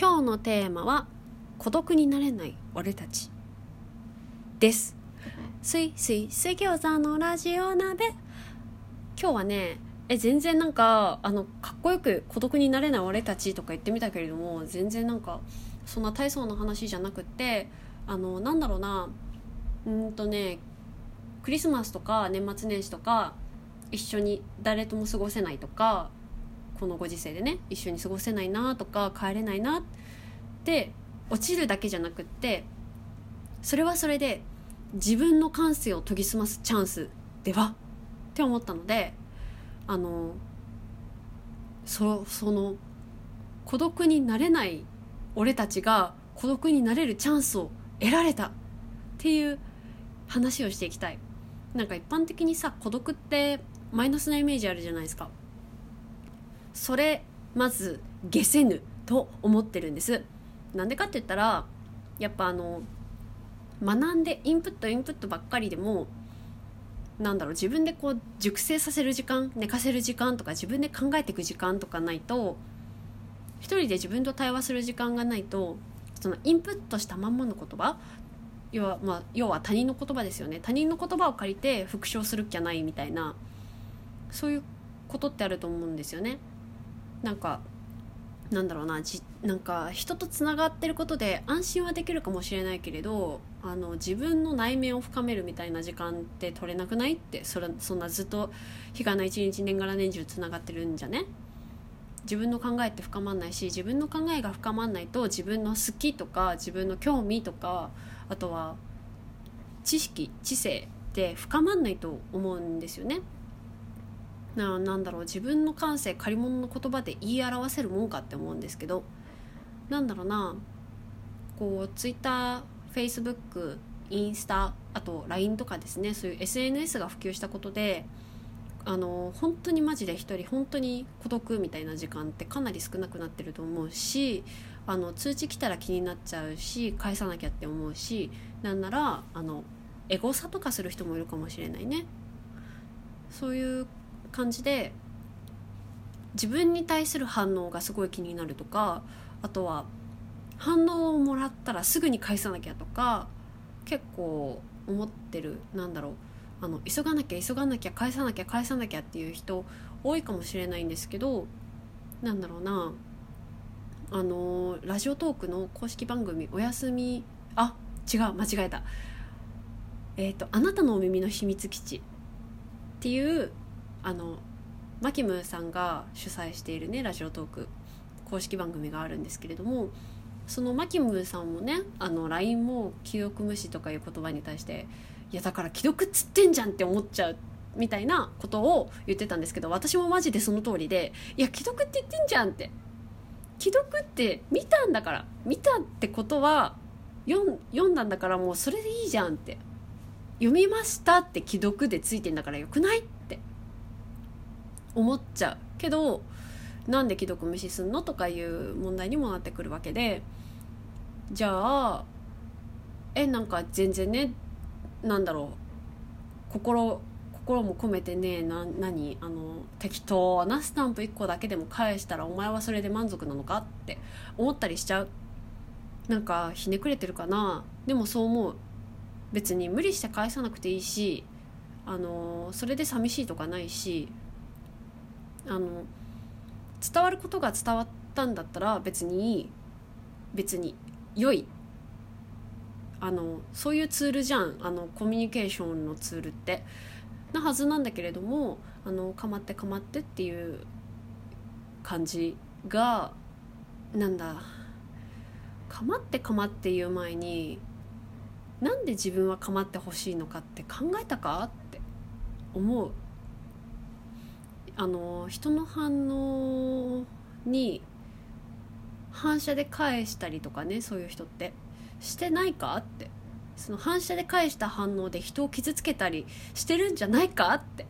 今日のテーマは孤独になれない俺たちです。すいすい水餃子のラジオ鍋。今日はねえ全然なんかあのかっこよく孤独になれない俺たちとか言ってみたけれども全然なんかそんな大層な話じゃなくってあのなんだろうなうんとねクリスマスとか年末年始とか一緒に誰とも過ごせないとかこのご時世でね一緒に過ごせないなとか帰れないなって落ちるだけじゃなくってそれはそれで自分の感性を研ぎ澄ますチャンスでは？って思ったのであのそその孤独になれない俺たちが孤独になれるチャンスを得られたっていう話をしていきたい。なんか一般的にさ孤独ってマイナスなイメージあるじゃないですか。それまず下せぬと思ってるんですなんでかって言ったらやっぱあの学んでインプットインプットばっかりでもなんだろう自分でこう熟成させる時間寝かせる時間とか自分で考えていく時間とかないと一人で自分と対話する時間がないとそのインプットしたまんまの言葉要は,、まあ、要は他人の言葉ですよね他人の言葉を借りて復唱するっきゃないみたいなそういうことってあると思うんですよね。なんかなんだろうなじなんか人とつながってることで安心はできるかもしれないけれどあの自分の内面を深めるみたいな時間って取れなくないってそれそんなずっと日がな一日年がら年中つながってるんじゃね？自分の考えって深まんないし自分の考えが深まんないと自分の好きとか自分の興味とかあとは知識知性って深まんないと思うんですよね。ななんだろう自分の感性借り物の言葉で言い表せるもんかって思うんですけどなんだろうなこうツイッターフェイスブックインスタあと LINE とかですねそういう SNS が普及したことであの本当にマジで一人本当に孤独みたいな時間ってかなり少なくなってると思うしあの通知来たら気になっちゃうし返さなきゃって思うしなんならあのエゴサとかする人もいるかもしれないね。そういう感じで自分に対する反応がすごい気になるとかあとは反応をもらったらすぐに返さなきゃとか結構思ってるなんだろうあの急がなきゃ急がなきゃ返さなきゃ返さなきゃっていう人多いかもしれないんですけどなんだろうなあのラジオトークの公式番組「おやすみ」あ違う間違えた。えっ、ー、と「あなたのお耳の秘密基地」っていうあのマキムさんが主催しているねラジオトーク公式番組があるんですけれどもそのマキムさんもねあの LINE も既読無視とかいう言葉に対していやだから既読っつってんじゃんって思っちゃうみたいなことを言ってたんですけど私もマジでその通りでいや既読って言ってんじゃんって。既読って見たんだから見たってことは読んだんだからもうそれでいいじゃんって。読みましたって既読でついてんだからよくないって。思っちゃう。けどなんで既読無視すんのとかいう問題にもなってくるわけでじゃあえなんか全然ねなんだろう心心も込めてねな何あの適当なスタンプ1個だけでも返したらお前はそれで満足なのかって思ったりしちゃう。なんかひねくれてるかな。でもそう思う。別に無理して返さなくていいしあのそれで寂しいとかないしあの伝わることが伝わったんだったら別に別に良い。あのそういうツールじゃん。あのコミュニケーションのツールって。なはずなんだけれどもあのかまってかまってっていう感じがなんだかまってかまっていう前になんで自分はかまってほしいのかって考えたかって思う。あの人の反応に反射で返したりとかねそういう人って。してないかって。その反射で返した反応で人を傷つけたりしてるんじゃないかって。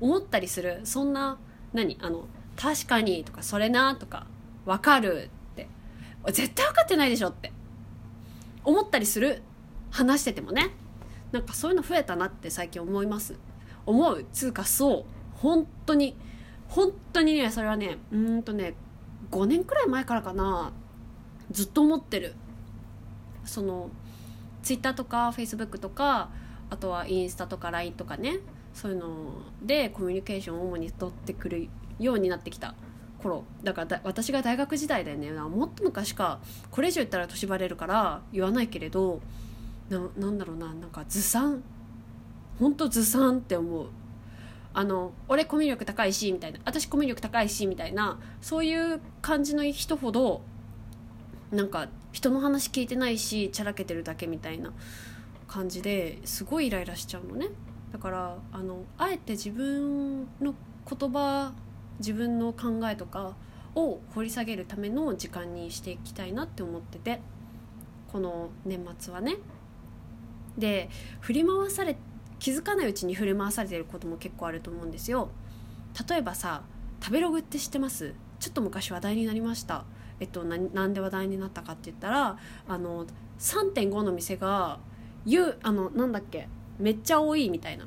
思ったりする。そんな何？あの確かにとかそれなとか分かるって。絶対分かってないでしょって。思ったりする。話しててもね。なんかそういうの増えたなって最近思います。思う。つうかそう。本当に本当にねそれはねうんとね5年くらい前からかなずっと思ってる。そのツイッターとかフェイスブックとかあとはインスタとか LINE とかねそういうのでコミュニケーションを主に取ってくるようになってきた頃。だから私が大学時代だよね。もっと昔かこれ以上言ったら年バレるから言わないけれどななんだろうななんかずさん。ほんとずさんって思う。あの俺コミュ力高いしみたいな。私コミュ力高いしみたいな。そういう感じの人ほどなんか人の話聞いてないしちゃらけてるだけみたいな感じですごいイライラしちゃうのね。だからあのあえて自分の言葉自分の考えとかを掘り下げるための時間にしていきたいなって思ってて。この年末はね。で振り回され気づかないうちに振り回されてることも結構あると思うんですよ。例えばさ食べログって知ってます？ちょっと昔話題になりました。えっとなんで話題になったかって言ったらあの3.5の店がゆあのなんだっけ？めっちゃ多いみたいな。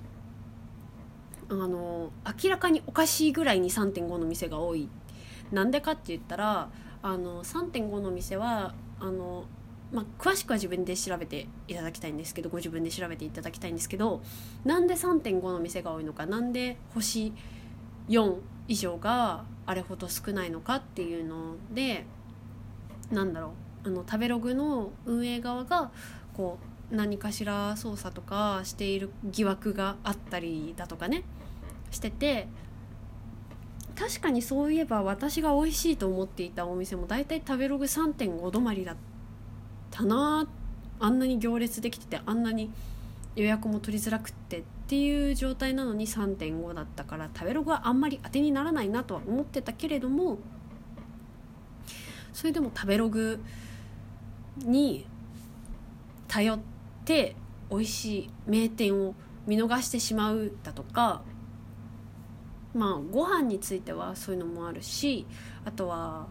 あの明らかにおかしいぐらいに3.5の店が多い。なんでかって言ったらあの3.5の店はあの、まあ、詳しくは自分で調べていただきたいんですけどご自分で調べていただきたいんですけどなんで3.5の店が多いのかなんで星4以上があれほど少ないのかっていうのでなんだろうあの食べログの運営側がこう何かしら操作とかしている疑惑があったりだとかねしてて確かにそういえば私が美味しいと思っていたお店も大体食べログ3.5止まりだったなあんなに行列できててあんなに予約も取りづらくってっていう状態なのに3.5だったから食べログはあんまり当てにならないなとは思ってたけれどもそれでも食べログに頼って美味しい名店を見逃してしまうだとかまあご飯についてはそういうのもあるしあとは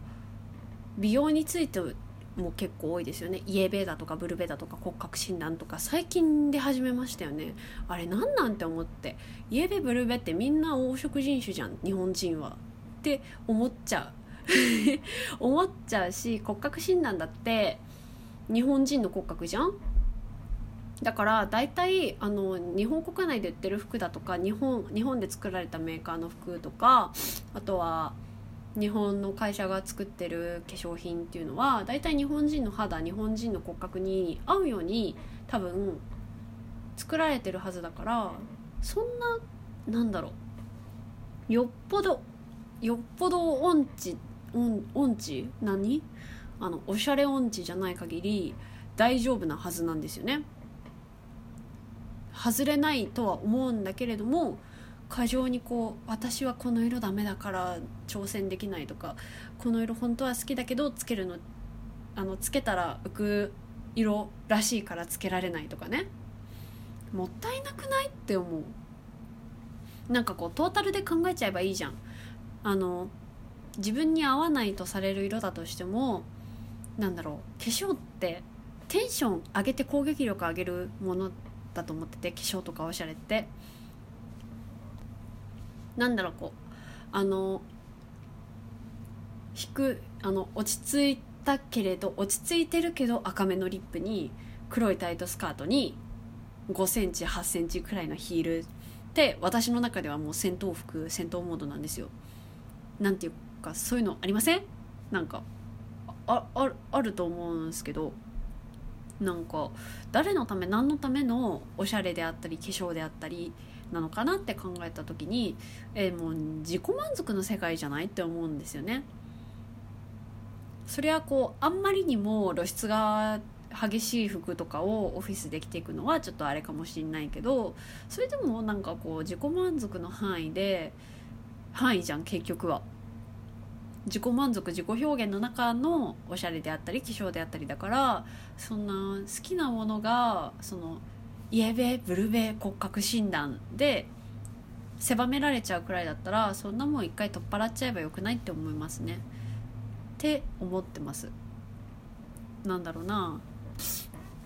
美容についても結構多いですよね。イエベだとかブルベだとか骨格診断とか。最近で始めましたよね。あれ何なんて思って。イエベブルベってみんな黄色人種じゃん。日本人は。って思っちゃう。思っちゃうし骨格診断だって日本人の骨格じゃん。だから大体あの日本国内で売ってる服だとか日本日本で作られたメーカーの服とかあとは日本の会社が作ってる化粧品っていうのは大体日本人の肌日本人の骨格に合うように多分作られてるはずだからそんななんだろう。よっぽどよっぽど音痴音音痴？何？あのおしゃれ音痴じゃない限り大丈夫なはずなんですよね。外れないとは思うんだけれども過剰にこう私はこの色ダメだから挑戦できないとかこの色本当は好きだけどつけるのあのつけたら浮く色らしいからつけられないとかね。もったいなくないって思う。なんかこうトータルで考えちゃえばいいじゃん。あの自分に合わないとされる色だとしてもなんだろう化粧ってテンション上げて攻撃力上げるものだと思ってて化粧とかおしゃれって。なんだろうこうあの引くあの落ち着いたけれど落ち着いてるけど赤めのリップに黒いタイトスカートに5センチ8センチくらいのヒールって私の中ではもう戦闘服戦闘モードなんですよ。なんていうかそういうのありません？なんかあああると思うんですけどなんか誰のため何のためのおしゃれであったり化粧であったりなのかなって考えた時にえもう自己満足の世界じゃないって思うんですよね。それはこうあんまりにも露出が激しい服とかをオフィスで着ていくのはちょっとあれかもしれないけどそれでもなんかこう自己満足の範囲で範囲じゃん結局は。自己満足自己表現の中のおしゃれであったり化粧であったりだからそんな好きなものがそのイエベブルベ骨格診断で狭められちゃうくらいだったらそんなもん一回取っ払っちゃえばよくないって思いますね。って思ってます。なんだろうな。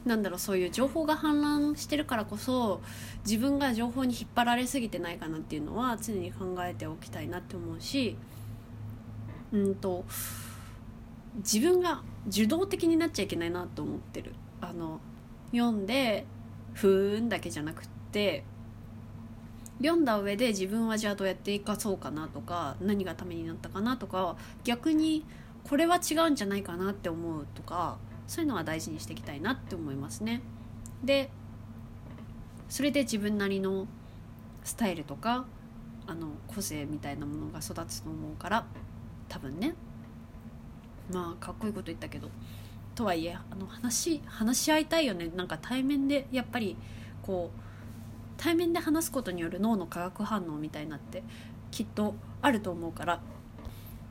なんだろうそういう情報が氾濫してるからこそ自分が情報に引っ張られすぎてないかなっていうのは常に考えておきたいなって思うしうんと自分が受動的になっちゃいけないなと思ってる。あの読んでふーんだけじゃなくって読んだ上で自分はじゃあどうやって生かそうかなとか何がためになったかなとか逆にこれは違うんじゃないかなって思うとかそういうのは大事にしていきたいなって思いますね。でそれで自分なりのスタイルとかあの個性みたいなものが育つと思うから多分ねまあかっこいいこと言ったけどとはいえあの話話し合いたいよね。なんか対面でやっぱりこう対面で話すことによる脳の化学反応みたいなってきっとあると思うから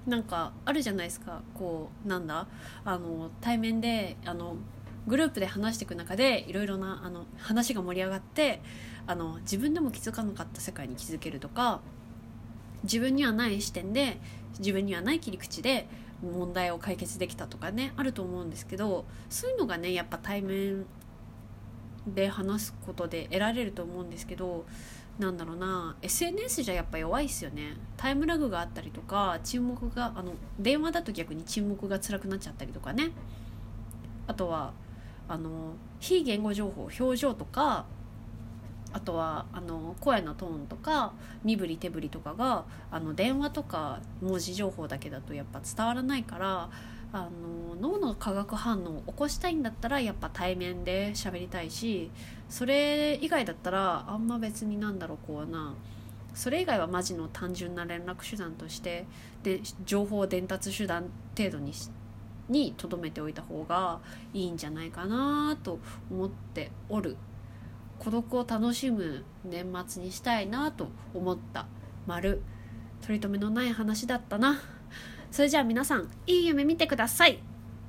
なんかあるじゃないですか。こうなんだあの対面であのグループで話していく中でいろいろなあの話が盛り上がってあの自分でも気づかなかった世界に気づけるとか自分にはない視点で自分にはない切り口で問題を解決できたとかねあると思うんですけどそういうのがねやっぱ対面で話すことで得られると思うんですけどなんだろうな SNS じゃやっぱ弱いっすよね。タイムラグがあったりとか沈黙があの電話だと逆に沈黙が辛くなっちゃったりとかね。あとはあの非言語情報表情とかあとはあの声のトーンとか身振り手振りとかがあの電話とか文字情報だけだとやっぱ伝わらないからあの脳の化学反応を起こしたいんだったらやっぱ対面で喋りたいしそれ以外だったらあんま別になんだろうこうなそれ以外はマジの単純な連絡手段としてで情報伝達手段程度にに留めておいた方がいいんじゃないかなと思っておる。孤独を楽しむ年末にしたいなと思った丸。取り留めのない話だったな。それじゃあ皆さんいい夢見てください。